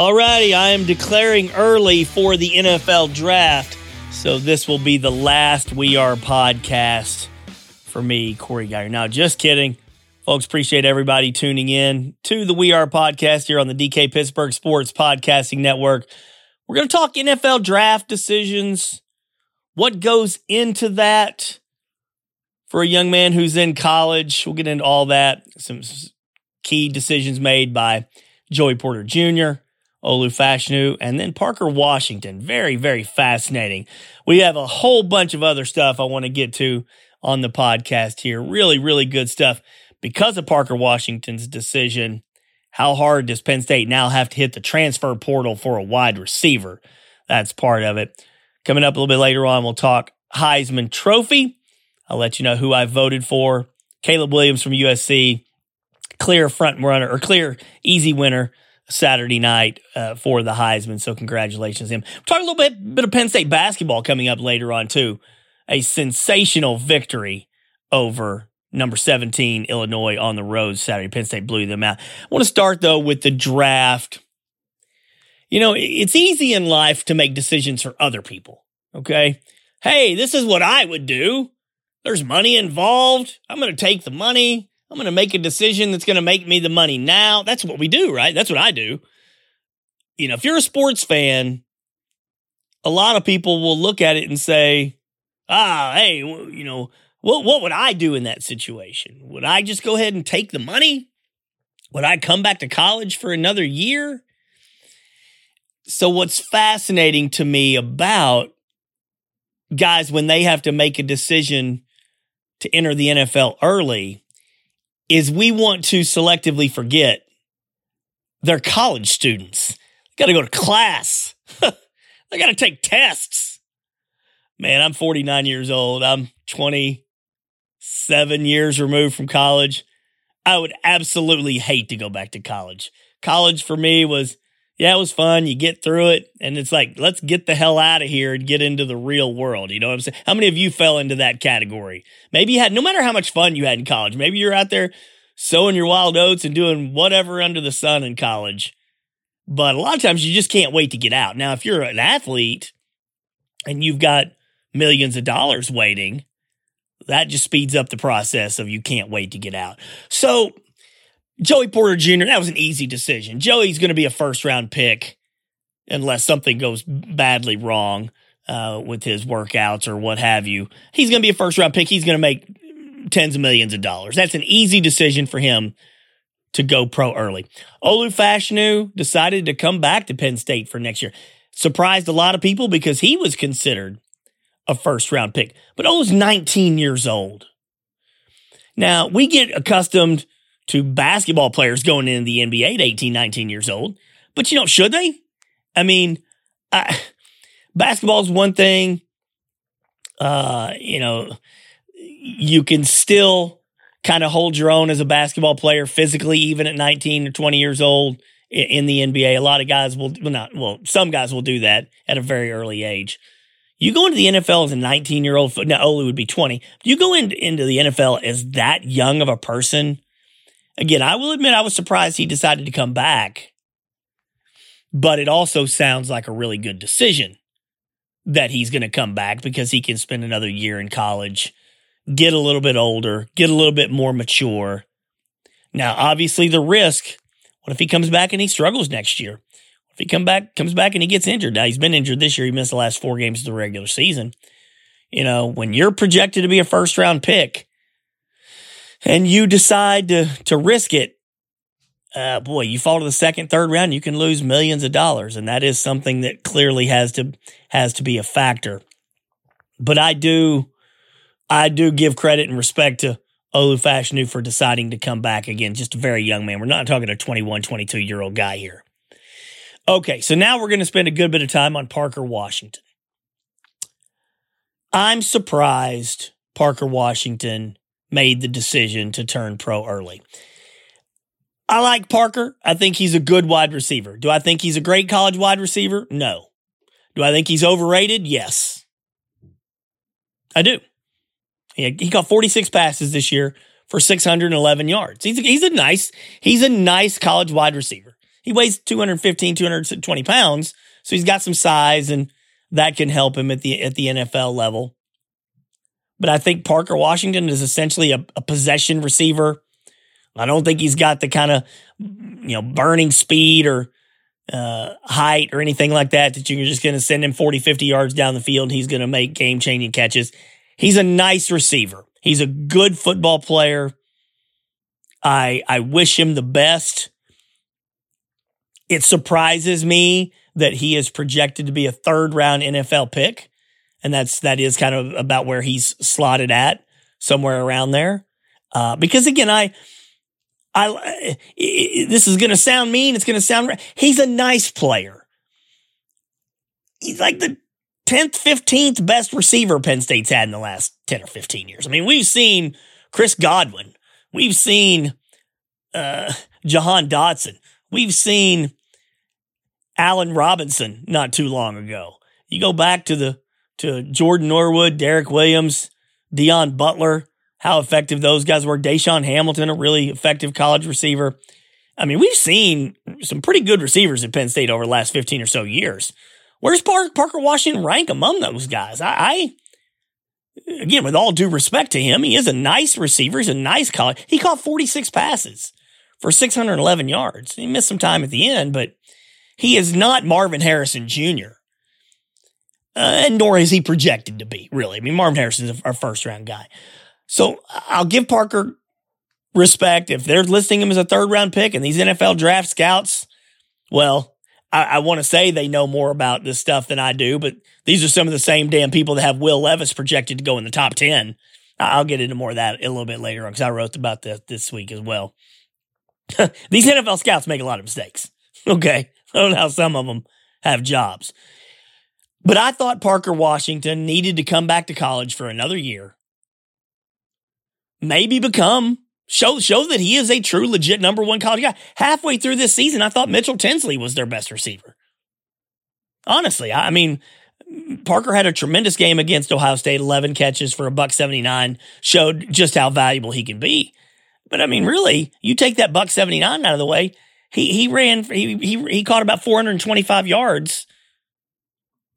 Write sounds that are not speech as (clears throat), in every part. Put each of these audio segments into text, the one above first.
Alrighty, I am declaring early for the NFL draft. So this will be the last We Are podcast for me, Cory Giger. Now, just kidding. Folks, appreciate everybody tuning in to the We Are podcast here on the DK Pittsburgh Sports Podcasting Network. We're going to talk NFL draft decisions, what goes into that for a young man who's in college. We'll get into all that. Some key decisions made by Joey Porter Jr., Olu Fashanu, and then Parker Washington. Very, very fascinating. We have a whole bunch of other stuff I want to get to on the podcast here. Really, really good stuff. Because of Parker Washington's decision, how hard does Penn State now have to hit the transfer portal for a wide receiver? That's part of it. Coming up a little bit later on, we'll talk Heisman Trophy. I'll let you know who I voted for. Caleb Williams from USC, clear front runner or clear easy winner Saturday night uh, for the Heisman. So congratulations to him. Talk a little bit, bit of Penn State basketball coming up later on too. A sensational victory over number 17 Illinois on the road Saturday. Penn State blew them out. I want to start though with the draft. You know, it's easy in life to make decisions for other people. Okay. Hey, this is what I would do. There's money involved. I'm going to take the money. I'm going to make a decision that's going to make me the money now. That's what we do, right? That's what I do. You know, if you're a sports fan, a lot of people will look at it and say, ah, hey, you know, what, what would I do in that situation? Would I just go ahead and take the money? Would I come back to college for another year? So, what's fascinating to me about guys when they have to make a decision to enter the NFL early is we want to selectively forget they're college students. Got to go to class. (laughs) they got to take tests. Man, I'm 49 years old. I'm 27 years removed from college. I would absolutely hate to go back to college. College for me was, yeah, it was fun. You get through it, and it's like, let's get the hell out of here and get into the real world. You know what I'm saying? How many of you fell into that category? Maybe you had, no matter how much fun you had in college, maybe you're out there sowing your wild oats and doing whatever under the sun in college. But a lot of times you just can't wait to get out. Now, if you're an athlete and you've got millions of dollars waiting, that just speeds up the process of you can't wait to get out. So, Joey Porter Jr., that was an easy decision. Joey's going to be a first round pick unless something goes badly wrong uh, with his workouts or what have you. He's going to be a first round pick. He's going to make tens of millions of dollars. That's an easy decision for him to go pro early. Olu Fashanu decided to come back to Penn State for next year. Surprised a lot of people because he was considered a first round pick, but Olu's 19 years old. Now, we get accustomed to basketball players going into the NBA at 18, 19 years old, but you know, should they? I mean, (sighs) basketball is one thing. Uh, you know, you can still kind of hold your own as a basketball player physically, even at 19 or 20 years old in the NBA. A lot of guys will, well, not, well, some guys will do that at a very early age. You go into the NFL as a 19 year old, now Olu would be 20. You go into, into the NFL as that young of a person. Again, I will admit I was surprised he decided to come back. but it also sounds like a really good decision that he's going to come back because he can spend another year in college, get a little bit older, get a little bit more mature. Now, obviously, the risk what if he comes back and he struggles next year? What If he come back, comes back and he gets injured. Now, he's been injured this year. He missed the last four games of the regular season. You know, when you're projected to be a first round pick and you decide to, to risk it, uh, boy, you fall to the second, third round, you can lose millions of dollars, and that is something that clearly has to has to be a factor. But I do, I do give credit and respect to Olu Fashanu for deciding to come back again. Just a very young man. We're not talking a 21, 22 year old guy here. Okay, so now we're going to spend a good bit of time on Parker Washington. I'm surprised Parker Washington made the decision to turn pro early. I like Parker. I think he's a good wide receiver. Do I think he's a great college wide receiver? No. Do I think he's overrated? Yes. I do. He, he caught 46 passes this year for 611 yards. He's a, he's a nice he's a nice college wide receiver. He weighs 215 220 pounds, so he's got some size and that can help him at the at the NFL level. But I think Parker Washington is essentially a, a possession receiver I don't think he's got the kind of you know burning speed or uh, height or anything like that that you're just going to send him 40, 50 yards down the field. he's going to make game changing catches. He's a nice receiver. He's a good football player. I I wish him the best. It surprises me that he is projected to be a third round NFL pick, and that's that is kind of about where he's slotted at, somewhere around there. Uh, because again, I I this is going to sound mean. It's going to sound. He's a nice player. He's like the tenth, fifteenth best receiver Penn State's had in the last ten or fifteen years. I mean, we've seen Chris Godwin. We've seen uh, Jahan Dotson. We've seen Allen Robinson not too long ago. You go back to the to Jordan Norwood, Derrick Williams, Deon Butler how effective those guys were. DaeSean Hamilton, a really effective college receiver. I mean, we've seen some pretty good receivers at Penn State over the last 15 or so years. Where's Parker Washington rank among those guys? I, I, again, with all due respect to him, he is a nice receiver. He's a nice college. He caught 46 passes for 611 yards. He missed some time at the end, but he is not Marvin Harrison Jr. Uh, and nor is he projected to be, really. I mean, Marvin Harrison's is our first round guy. So I'll give Parker respect. If they're listing him as a third round pick and these NFL draft scouts, well, I, I want to say they know more about this stuff than I do, but these are some of the same damn people that have Will Levis projected to go in the top 10. I'll get into more of that a little bit later on because I wrote about that this week as well. (laughs) these NFL scouts make a lot of mistakes. (laughs) Okay. I don't know how some of them have jobs. But I thought Parker Washington needed to come back to college for another year maybe become show show that he is a true legit number one college guy. Halfway through this season, I thought Mitchell Tinsley was their best receiver. Honestly, I mean, Parker had a tremendous game against Ohio State, 11 catches for a buck 79, showed just how valuable he can be. But I mean, really, you take that buck 79 out of the way, he he ran he he he caught about 425 yards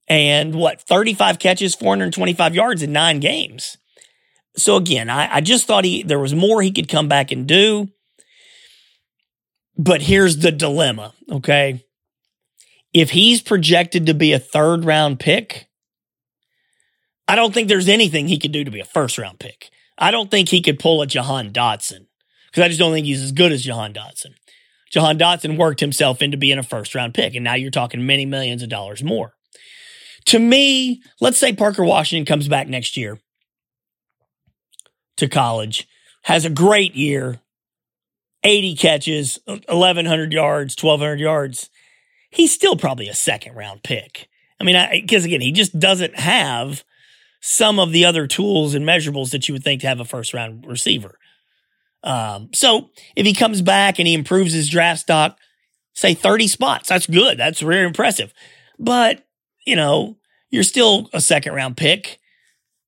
and what 35 catches, 425 yards in 9 games. So again, I, I just thought he there was more he could come back and do. But here's the dilemma, okay? If he's projected to be a third round pick, I don't think there's anything he could do to be a first round pick. I don't think he could pull a Jahan Dotson because I just don't think he's as good as Jahan Dotson. Jahan Dotson worked himself into being a first round pick, and now you're talking many millions of dollars more. To me, let's say Parker Washington comes back next year to college, has a great year, 80 catches, 1,100 yards, 1,200 yards. He's still probably a second round pick. I mean, because again, he just doesn't have some of the other tools and measurables that you would think to have a first round receiver. Um, so if he comes back and he improves his draft stock, say 30 spots, that's good. That's very impressive. But, you know, you're still a second round pick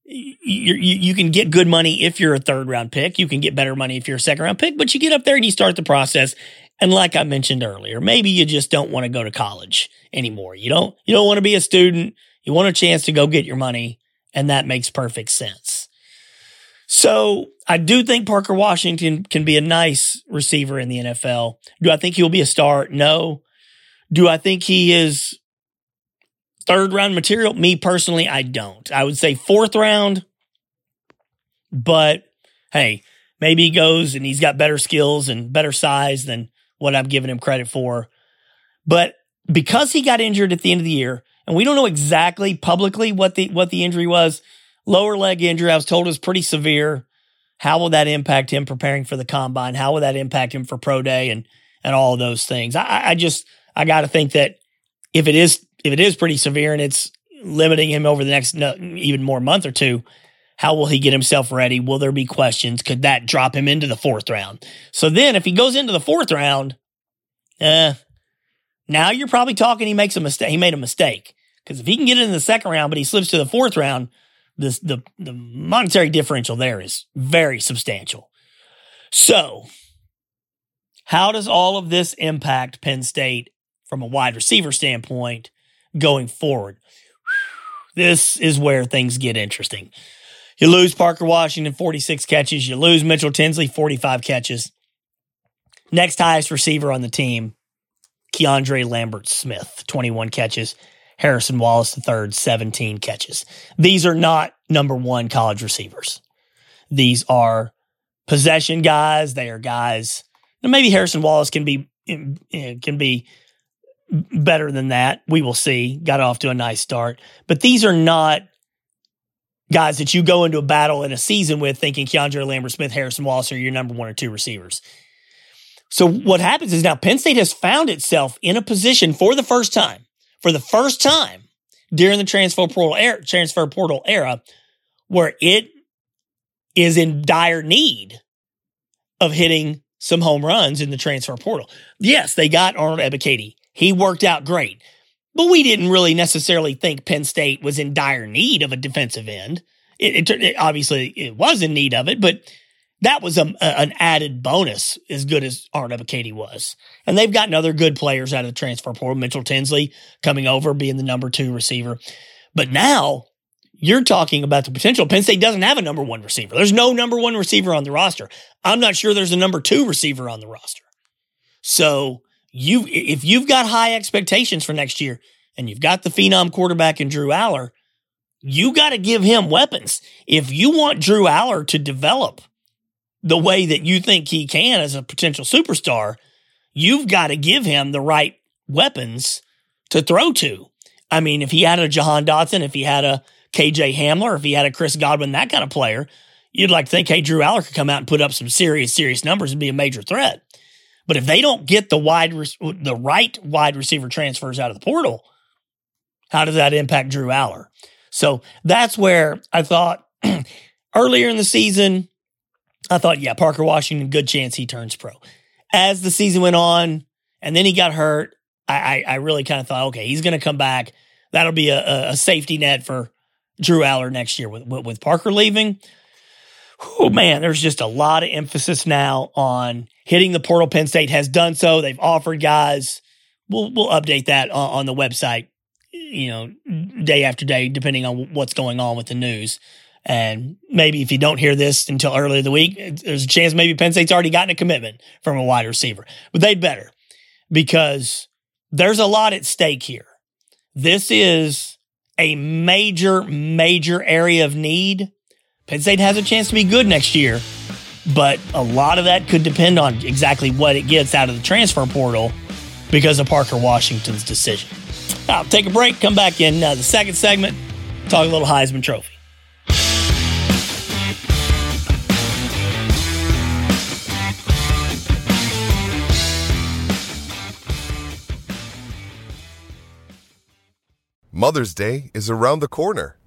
you, you, you can get good money if you're a third round pick. You can get better money if you're a second round pick, but you get up there and you start the process. And like I mentioned earlier, maybe you just don't want to go to college anymore. You don't you don't want to be a student. You want a chance to go get your money, and that makes perfect sense. So I do think Parker Washington can be a nice receiver in the NFL. Do I think he'll be a star? No. Do I think he is third round material? Me personally, I don't. I would say fourth round, but hey, maybe he goes and he's got better skills and better size than what I'm giving him credit for. But because he got injured at the end of the year, and we don't know exactly publicly what the what the injury was, lower leg injury, I was told is pretty severe. How will that impact him preparing for the combine? How will that impact him for pro day and and all those things? I, I just I got to think that if it is if it is pretty severe and it's limiting him over the next even more month or two, how will he get himself ready? Will there be questions? Could that drop him into the fourth round? So then, if he goes into the fourth round, eh, now you're probably talking he makes a mistake. He made a mistake because if he can get in the second round, but he slips to the fourth round, this the the monetary differential there is very substantial. So, how does all of this impact Penn State from a wide receiver standpoint going forward? This is where things get interesting. You lose Parker Washington, 46 catches. You lose Mitchell Tinsley, 45 catches. Next highest receiver on the team, Keandre Lambert Smith, 21 catches. Harrison Wallace III, 17 catches. These are not number one college receivers. These are possession guys. They are guys. Maybe Harrison Wallace can be eh, eh, can be better than that. We will see. Got off to a nice start, but these are not guys that you go into a battle in a season with thinking Keandre Lambert Smith, Harrison Wallace are your number one or two receivers. So what happens is now Penn State has found itself in a position for the first time, for the first time during the transfer portal era, transfer portal era, where it is in dire need of hitting some home runs in the transfer portal. Yes, they got Arnold Ebiketie. He worked out great. But we didn't really necessarily think Penn State was in dire need of a defensive end. It, it, it obviously it was in need of it, but that was a, a, an added bonus as good as Arnold Ebiketie was. And they've gotten other good players out of the transfer portal. Mitchell Tinsley coming over, being the number two receiver. But now you're talking about the potential. Penn State doesn't have a number one receiver. There's no number one receiver on the roster. I'm not sure there's a number two receiver on the roster. So you if you've got high expectations for next year and you've got the phenom quarterback in Drew Allar, you got to give him weapons. If you want Drew Allar to develop the way that you think he can as a potential superstar, you've got to give him the right weapons to throw to. I mean, if he had a Jahan Dotson, if he had a KJ Hamler, if he had a Chris Godwin, that kind of player, you'd like to think, hey, Drew Allar could come out and put up some serious, serious numbers and be a major threat. But if they don't get the wide, the right wide receiver transfers out of the portal, how does that impact Drew Allar? So that's where I thought (clears throat) earlier in the season, I thought, yeah, Parker Washington, good chance he turns pro. As the season went on, and then he got hurt, I, I, I really kind of thought, okay, he's going to come back. That'll be a, a, safety net for Drew Allar next year. With, with, with Parker leaving, oh man, there's just a lot of emphasis now on hitting the portal. Penn State has done so. They've offered guys. We'll we'll update that on, on the website. You know, day after day, depending on what's going on with the news. And maybe if you don't hear this until early in the week, there's a chance maybe Penn State's already gotten a commitment from a wide receiver. But they'd better because there's a lot at stake here. This is a major, major area of need Penn State has a chance to be good next year, but a lot of that could depend on exactly what it gets out of the transfer portal because of Parker Washington's decision. I'll take a break, come back in uh, the second segment, talk a little Heisman Trophy. Mother's Day is around the corner.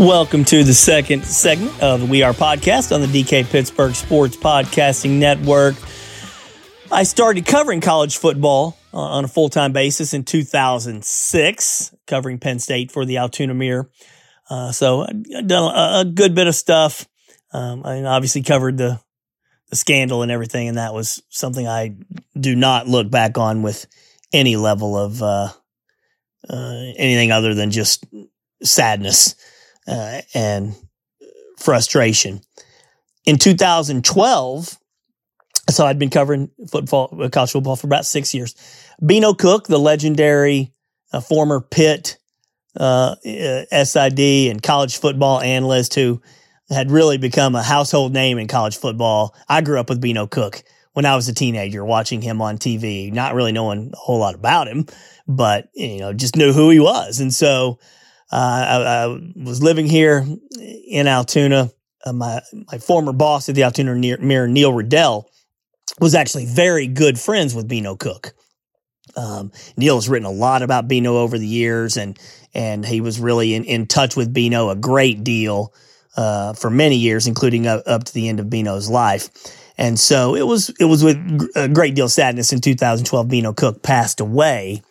Welcome to the second segment of the We Are podcast on the DK Pittsburgh Sports Podcasting Network. I started covering college football on a full time basis in 2006, covering Penn State for the Altoona Mirror. Uh, so I've done a, a, good bit of stuff. Um, I obviously covered the the scandal and everything, and that was something I do not look back on with any level of uh, uh, anything other than just sadness uh, and frustration. In 2012, so I'd been covering football, uh, college football for about six years. Beano Cook, the legendary uh, former Pitt uh, uh SID and college football analyst who had really become a household name in college football. I grew up with Beano Cook when I was a teenager, watching him on TV, not really knowing a whole lot about him, but you know, just knew who he was. And so I, I, was living here in Altoona. Uh, my my former boss at the Altoona Mirror, Neil Rudel, was actually very good friends with Beano Cook. Um, Neil has written a lot about Beano over the years, and and he was really in, in touch with Beano a great deal uh, for many years, including up, up to the end of Beano's life. And so it was it was with a great deal of sadness in 2012. Beano Cook passed away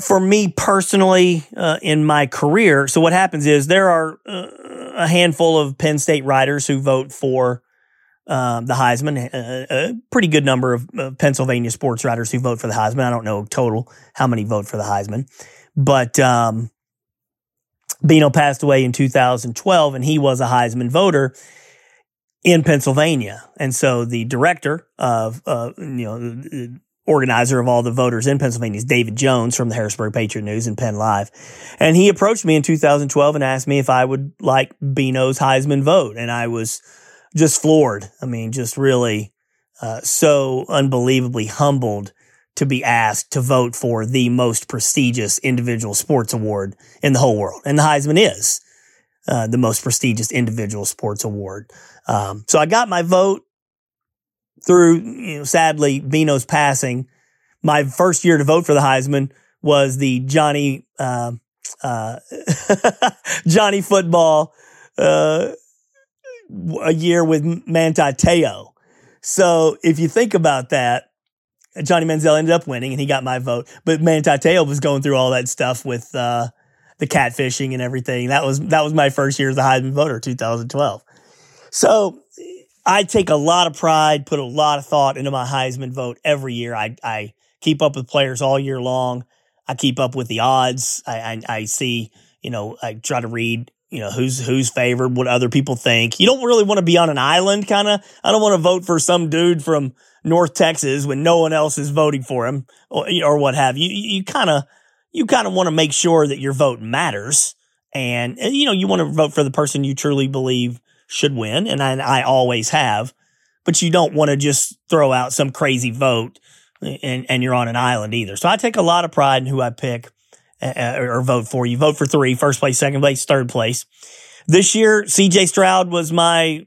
for me personally uh, in my career, so what happens is there are uh, a handful of Penn State writers who vote for um, the Heisman. A, a, pretty good number of Pennsylvania sports writers who vote for the Heisman. I don't know total how many vote for the Heisman, but um, Beano passed away in 2012, and he was a Heisman voter in Pennsylvania. And so the director of, uh, you know, organizer of all the voters in Pennsylvania is David Jones from the Harrisburg Patriot News and Penn Live. And he approached me in 2012 and asked me if I would like Beano's Heisman vote. And I was just floored. I mean, just really uh, so unbelievably humbled to be asked to vote for the most prestigious individual sports award in the whole world. And the Heisman is uh, the most prestigious individual sports award. Um, so I got my vote through, you know, sadly, Beano's passing, my first year to vote for the Heisman was the Johnny, uh, uh, (laughs) Johnny football, uh, a year with Manti Te'o. So if you think about that, Johnny Manziel ended up winning and he got my vote, but Manti Te'o was going through all that stuff with, uh, the catfishing and everything. That was, that was my first year as a Heisman voter, 2012. So I take a lot of pride, put a lot of thought into my Heisman vote every year. I, I keep up with players all year long. I keep up with the odds. I, I, I see, you know, I try to read, you know, who's who's favored, what other people think. You don't really want to be on an island, kind of. I don't want to vote for some dude from North Texas when no one else is voting for him, or, or what have you. You kind of you kind of want to make sure that your vote matters, and you know, you want to vote for the person you truly believe should win, and I, I always have. But you don't want to just throw out some crazy vote and, and you're on an island either. So I take a lot of pride in who I pick uh, or vote for. You vote for three, first place, second place, third place. This year, CJ Stroud was my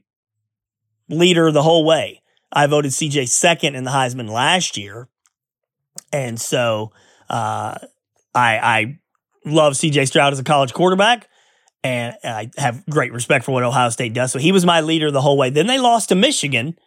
leader the whole way. I voted CJ second in the Heisman last year. And so, uh, I, I love CJ Stroud as a college quarterback and I have great respect for what Ohio State does. So he was my leader the whole way. Then they lost to Michigan,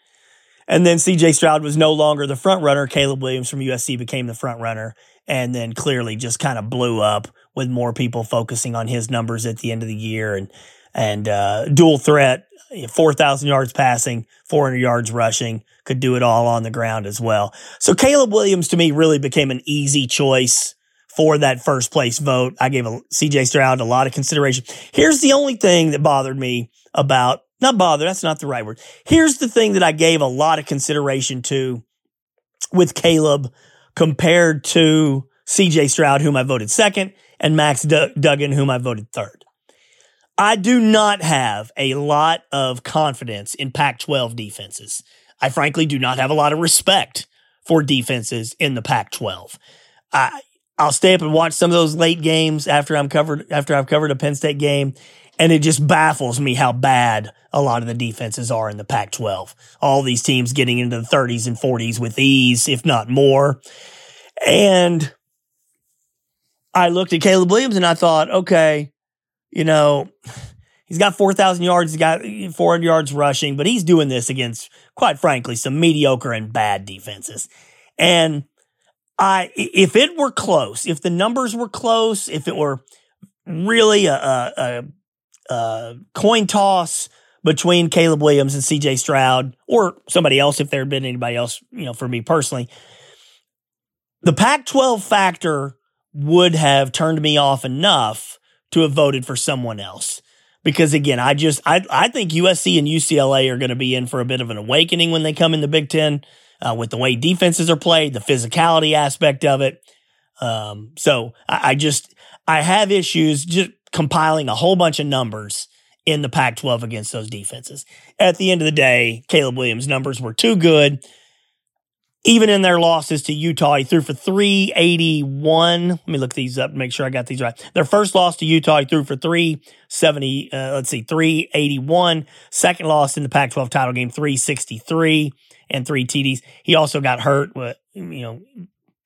and then C.J. Stroud was no longer the front runner. Caleb Williams from USC became the front runner, and then clearly just kind of blew up with more people focusing on his numbers at the end of the year and and uh, dual threat, four thousand yards passing, four hundred yards rushing, could do it all on the ground as well. So Caleb Williams to me really became an easy choice for that first place vote. I gave a, CJ Stroud a lot of consideration. Here's the only thing that bothered me about, not bother, that's not the right word. Here's the thing that I gave a lot of consideration to with Caleb compared to CJ Stroud, whom I voted second, and Max D- Duggan, whom I voted third. I do not have a lot of confidence in Pac 12 defenses. I frankly do not have a lot of respect for defenses in the Pac 12. I, I'll stay up and watch some of those late games after I'm covered after I've covered a Penn State game, and it just baffles me how bad a lot of the defenses are in the Pac-12. All these teams getting into the 30s and 40s with ease, if not more. And I looked at Caleb Williams and I thought, okay, you know, he's got 4,000 yards, he's got 400 yards rushing, but he's doing this against, quite frankly, some mediocre and bad defenses. And I, if it were close, if the numbers were close, if it were really a, a, a, a coin toss between Caleb Williams and CJ Stroud or somebody else, if there had been anybody else, you know, for me personally, the Pac 12 factor would have turned me off enough to have voted for someone else. Because again, I just, I, I think USC and UCLA are going to be in for a bit of an awakening when they come in the Big Ten uh, with the way defenses are played, the physicality aspect of it. Um, so I, I just, I have issues just compiling a whole bunch of numbers in the Pac 12 against those defenses. At the end of the day, Caleb Williams' numbers were too good. Even in their losses to Utah, he threw for 381. Let me look these up make sure I got these right. Their first loss to Utah, he threw for 370, uh, let's see, 381. Second loss in the Pac 12 title game, 363 and three TDs. He also got hurt, you know,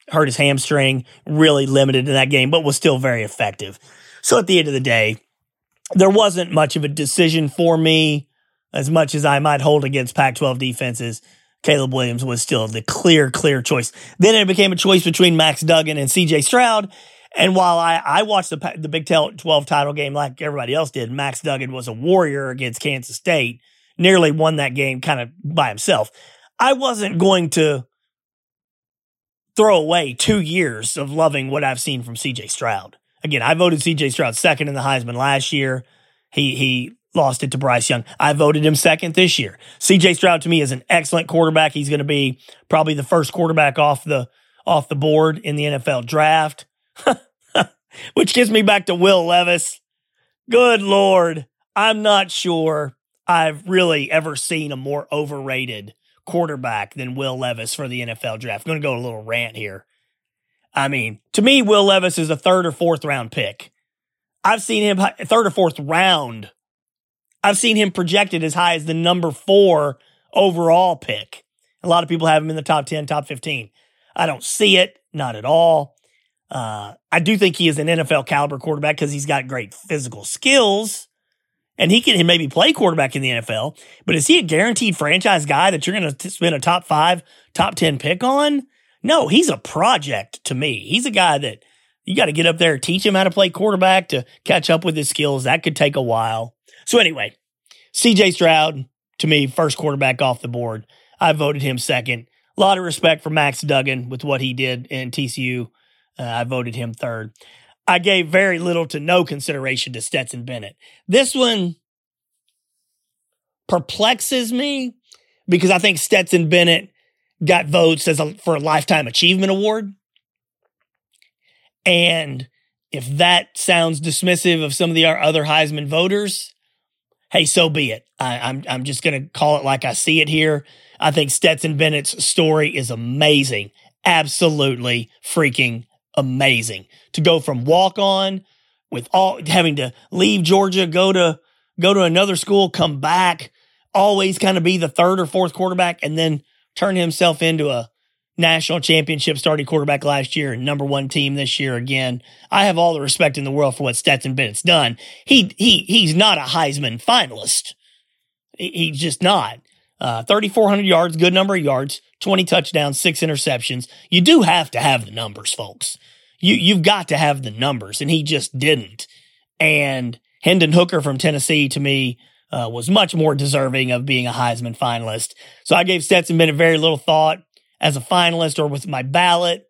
hurt his hamstring, really limited in that game, but was still very effective. So at the end of the day, there wasn't much of a decision for me as much as I might hold against Pac 12 defenses. Caleb Williams was still the clear, clear choice. Then it became a choice between Max Duggan and CJ Stroud. And while I, I watched the, the Big 12 title game like everybody else did, Max Duggan was a warrior against Kansas State, nearly won that game kind of by himself. I wasn't going to throw away two years of loving what I've seen from CJ Stroud. Again, I voted CJ Stroud second in the Heisman last year. He he lost it to Bryce Young. I voted him second this year. CJ Stroud to me is an excellent quarterback. He's going to be probably the first quarterback off the off the board in the NFL draft. (laughs) Which gets me back to Will Levis. Good lord, I'm not sure I've really ever seen a more overrated quarterback than Will Levis for the NFL draft. I'm going to go a little rant here. I mean, to me, Will Levis is a third or fourth round pick. I've seen him third or fourth round. I've seen him projected as high as the number four overall pick. A lot of people have him in the top 10, top 15. I don't see it, not at all. Uh, I do think he is an NFL caliber quarterback because he's got great physical skills and he can maybe play quarterback in the NFL, but is he a guaranteed franchise guy that you're going to spend a top five, top 10 pick on? No, he's a project to me. He's a guy that you got to get up there, teach him how to play quarterback to catch up with his skills. That could take a while. So, anyway, CJ Stroud, to me, first quarterback off the board. I voted him second. A lot of respect for Max Duggan with what he did in TCU. Uh, I voted him third. I gave very little to no consideration to Stetson Bennett. This one perplexes me because I think Stetson Bennett got votes as a, for a lifetime achievement award. And if that sounds dismissive of some of the other Heisman voters, hey, so be it. I, I'm I'm just gonna call it like I see it here. I think Stetson Bennett's story is amazing, absolutely freaking amazing to go from walk on with all having to leave Georgia, go to go to another school, come back, always kind of be the third or fourth quarterback, and then turn himself into a national championship starting quarterback last year and number one team this year again. I have all the respect in the world for what Stetson Bennett's done. He he he's not a Heisman finalist. He's just not. Uh, 3,400 yards, good number of yards, 20 touchdowns, six interceptions. You do have to have the numbers, folks you you've got to have the numbers, and he just didn't. And Hendon Hooker from Tennessee, to me, uh, was much more deserving of being a Heisman finalist. So I gave Stetson Bennett very little thought as a finalist or with my ballot.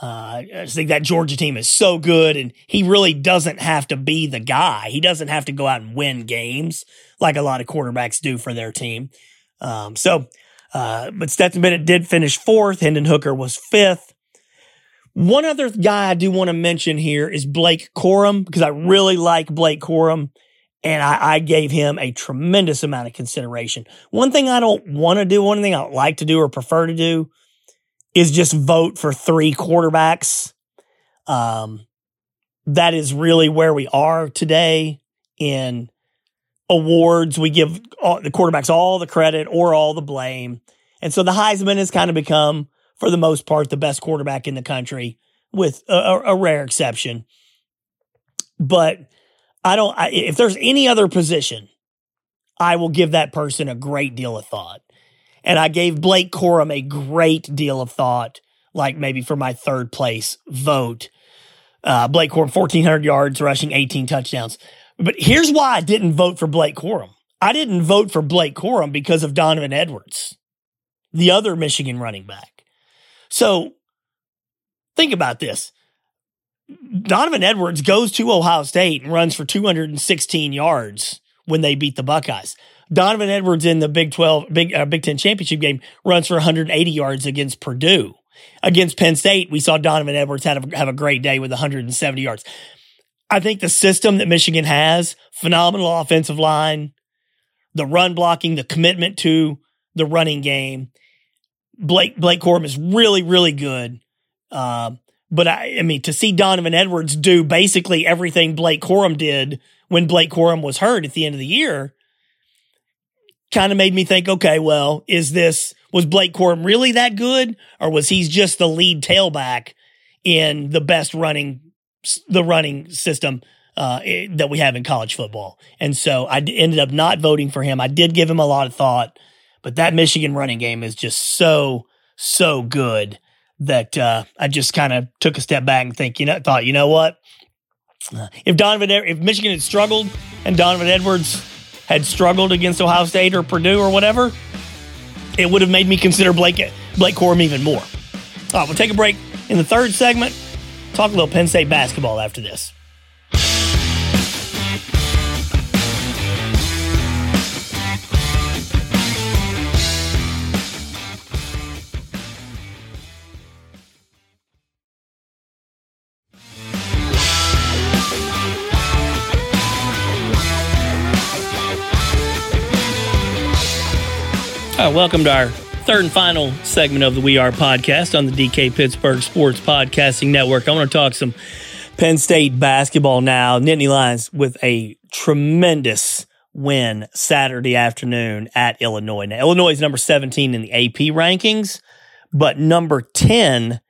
Uh, I just think that Georgia team is so good, and he really doesn't have to be the guy. He doesn't have to go out and win games like a lot of quarterbacks do for their team. Um, so, uh, but Stetson Bennett did finish fourth. Hendon Hooker was fifth. One other guy I do want to mention here is Blake Corum because I really like Blake Corum and I, I, gave him a tremendous amount of consideration. One thing I don't want to do, one thing I like to do or prefer to do is just vote for three quarterbacks. Um, that is really where we are today in awards. We give all, the quarterbacks all the credit or all the blame. And so the Heisman has kind of become, for the most part, the best quarterback in the country, with a, a rare exception. But I don't, I, if there's any other position, I will give that person a great deal of thought. And I gave Blake Corum a great deal of thought, like maybe for my third place vote. Uh, Blake Corum, 1,400 yards, rushing 18 touchdowns. But here's why I didn't vote for Blake Corum. I didn't vote for Blake Corum because of Donovan Edwards, the other Michigan running back. So think about this. Donovan Edwards goes to Ohio State and runs for 216 yards when they beat the Buckeyes. Donovan Edwards in the Big 12, Big, uh, Big 10 championship game runs for 180 yards against Purdue. Against Penn State, we saw Donovan Edwards have a, have a great day with 170 yards. I think the system that Michigan has, phenomenal offensive line, the run blocking, the commitment to the running game. Blake Blake Corum is really, really good. Uh, but I, I mean, to see Donovan Edwards do basically everything Blake Corum did when Blake Corum was hurt at the end of the year, kind of made me think, okay, well, is this was Blake Corum really that good, or was he just the lead tailback in the best running the running system uh, that we have in college football. And so I ended up not voting for him. I did give him a lot of thought, but that Michigan running game is just so, so good that uh, I just kind of took a step back and think, you know, thought, you know what? If Donovan, if Michigan had struggled and Donovan Edwards had struggled against Ohio State or Purdue or whatever, it would have made me consider Blake Blake Corum even more. All right, we'll take a break in the third segment. Talk a little Penn State basketball after this. Right, welcome to our third and final segment of the We Are podcast on the DK Pittsburgh Sports Podcasting Network. I want to talk some Penn State basketball now. Nittany Lions with a tremendous win Saturday afternoon at Illinois. Now, Illinois is number 17 in the AP rankings, but number 10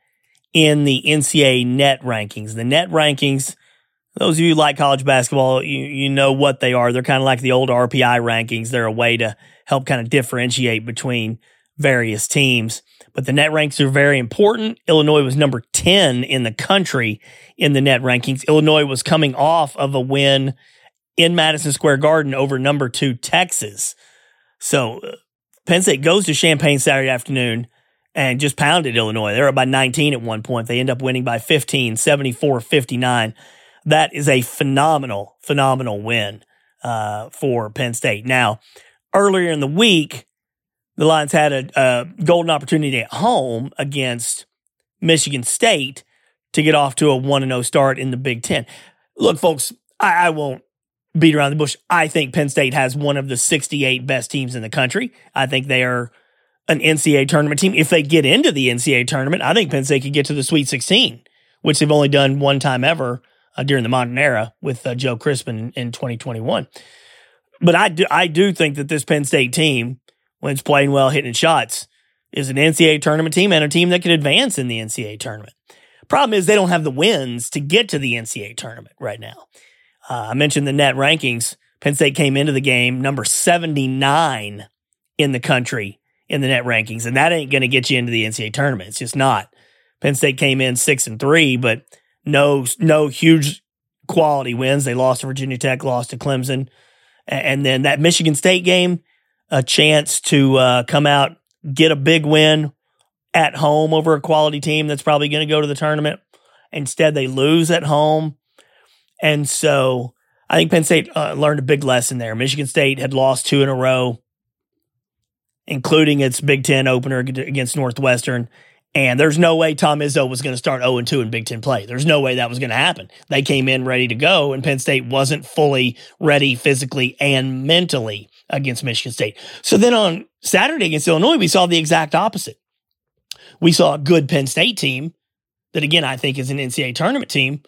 in the NCAA net rankings. The net rankings, those of you who like college basketball, you, you know what they are. They're kind of like the old RPI rankings. They're a way to help kind of differentiate between various teams. But the net ranks are very important. Illinois was number 10 in the country in the net rankings. Illinois was coming off of a win in Madison Square Garden over number two Texas. So uh, Penn State goes to Champaign Saturday afternoon and just pounded Illinois. They were by 19 at one point. They end up winning by 15, 74 59. That is a phenomenal, phenomenal win uh, for Penn State. Now, earlier in the week, the Lions had a, a golden opportunity at home against Michigan State to get off to a 1 0 start in the Big Ten. Look, folks, I, I, won't beat around the bush. I think Penn State has one of the 68 best teams in the country. I think they are an NCAA tournament team. If they get into the NCAA tournament, I think Penn State could get to the Sweet 16, which they've only done one time ever uh, during the modern era with uh, Joe Crispin in, in 2021. But I do, I do think that this Penn State team when it's playing well, hitting shots, is an NCAA tournament team and a team that could advance in the NCAA tournament. Problem is, they don't have the wins to get to the NCAA tournament right now. Uh, I mentioned the net rankings. Penn State came into the game number 79 in the country in the net rankings, and that ain't going to get you into the NCAA tournament. It's just not. Penn State came in six and three, but no, no huge quality wins. They lost to Virginia Tech, lost to Clemson, and then that Michigan State game a chance to uh, come out, get a big win at home over a quality team that's probably going to go to the tournament. Instead, they lose at home. And so I think Penn State uh, learned a big lesson there. Michigan State had lost two in a row, including its Big Ten opener against Northwestern. And there's no way Tom Izzo was going to start 0 2 in Big Ten play. There's no way that was going to happen. They came in ready to go, and Penn State wasn't fully ready physically and mentally against Michigan State. So then on Saturday against Illinois, we saw the exact opposite. We saw a good Penn State team that again I think is an NCAA tournament team,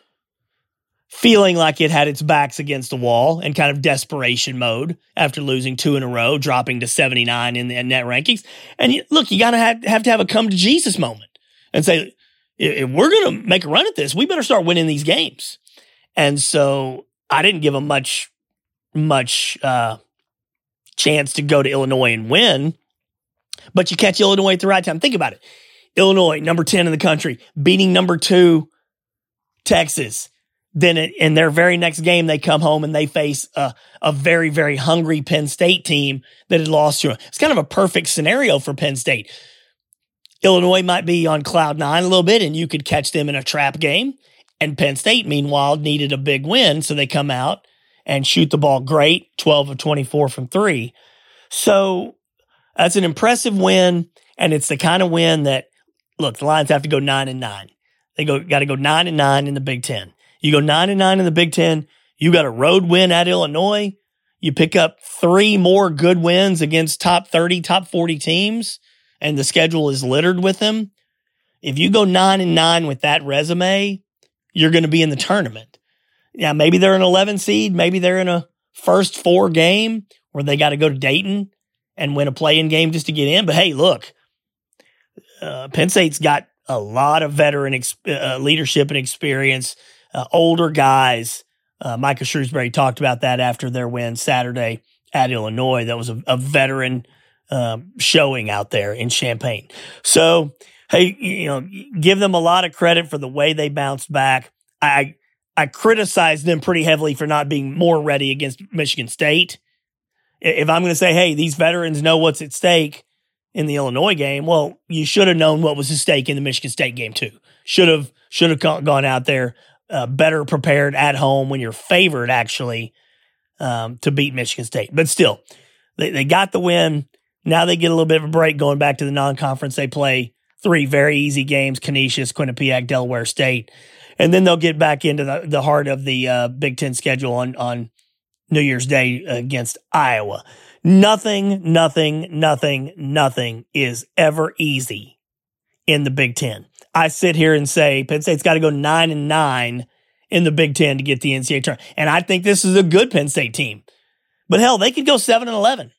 feeling like it had its backs against the wall and kind of desperation mode after losing two in a row, dropping to 79 in the net rankings. And look, you got to have, have to have a come to Jesus moment and say, if we're going to make a run at this, we better start winning these games. And so I didn't give them much, much uh, chance to go to Illinois and win. But you catch Illinois at the right time. Think about it. Illinois, number 10 in the country, beating number two, Texas. Then in their very next game, they come home and they face a, a very, very hungry Penn State team that had lost to them. It's kind of a perfect scenario for Penn State. Illinois might be on cloud nine a little bit, and you could catch them in a trap game. And Penn State, meanwhile, needed a big win. So they come out and shoot the ball great 12 of 24 from three. So that's an impressive win. And it's the kind of win that, look, the Lions have to go nine and nine. They go, got to go nine and nine in the Big Ten. You go nine and nine in the Big Ten. You got a road win at Illinois. You pick up three more good wins against top 30, top 40 teams, and the schedule is littered with them. If you go nine and nine with that resume, you're going to be in the tournament. Yeah, maybe they're an 11 seed. Maybe they're in a first four game where they got to go to Dayton and win a play-in game just to get in. But hey, look, uh, Penn State's got a lot of veteran ex- uh, leadership and experience uh, older guys. Uh, Micah Shrewsberry talked about that after their win Saturday at Illinois. That was a, a veteran um, showing out there in Champaign. So, hey, you know, give them a lot of credit for the way they bounced back. I I criticized them pretty heavily for not being more ready against Michigan State. If I'm going to say, hey, these veterans know what's at stake in the Illinois game, well, you should have known what was at stake in the Michigan State game too. Should have should have gone out there uh, better prepared at home when you're favored actually um, to beat Michigan State. But still, they, they got the win. Now they get a little bit of a break going back to the non conference. They play three very easy games Canisius, Quinnipiac, Delaware State. And then they'll get back into the, the heart of the uh, Big Ten schedule on, on New Year's Day against Iowa. Nothing, nothing, nothing, nothing is ever easy in the Big Ten. I sit here and say Penn State's got to go nine and nine in the Big Ten to get the NCAA tournament. And I think this is a good Penn State team. But hell, they could go seven and eleven.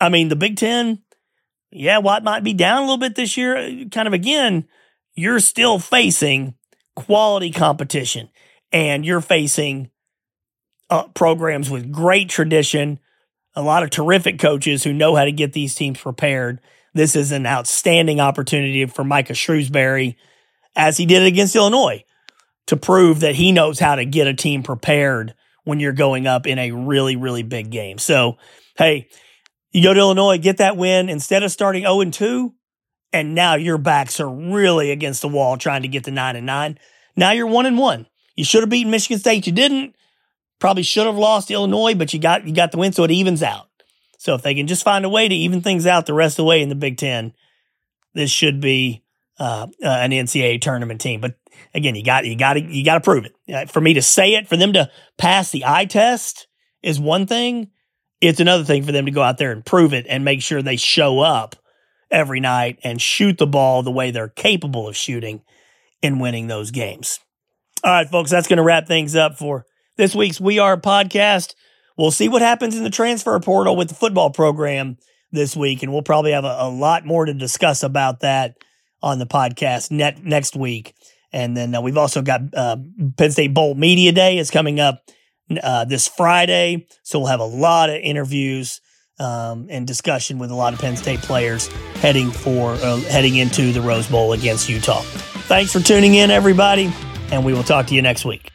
I mean, the Big Ten, yeah, Watt might be down a little bit this year. Kind of again, you're still facing quality competition, and you're facing uh, programs with great tradition, a lot of terrific coaches who know how to get these teams prepared this is an outstanding opportunity for Micah Shrewsberry, as he did against Illinois, to prove that he knows how to get a team prepared when you're going up in a really, really big game. So, hey, you go to Illinois, get that win instead of starting 0 and 2, and now your backs are really against the wall trying to get to 9 and 9. Now you're 1 and 1. You should have beaten Michigan State. You didn't. Probably should have lost Illinois, but you got you got the win, so it evens out. So if they can just find a way to even things out the rest of the way in the Big Ten, this should be uh, uh, an NCAA tournament team. But again, you got you got to you got to prove it. Uh, for me to say it, for them to pass the eye test is one thing. It's another thing for them to go out there and prove it and make sure they show up every night and shoot the ball the way they're capable of shooting in winning those games. All right, folks, that's going to wrap things up for this week's We Are podcast. We'll see what happens in the transfer portal with the football program this week, and we'll probably have a, a lot more to discuss about that on the podcast net, next week. And then uh, we've also got uh, Penn State Bowl Media Day is coming up uh, this Friday, so we'll have a lot of interviews um, and discussion with a lot of Penn State players heading for uh, heading into the Rose Bowl against Utah. Thanks for tuning in, everybody, and we will talk to you next week.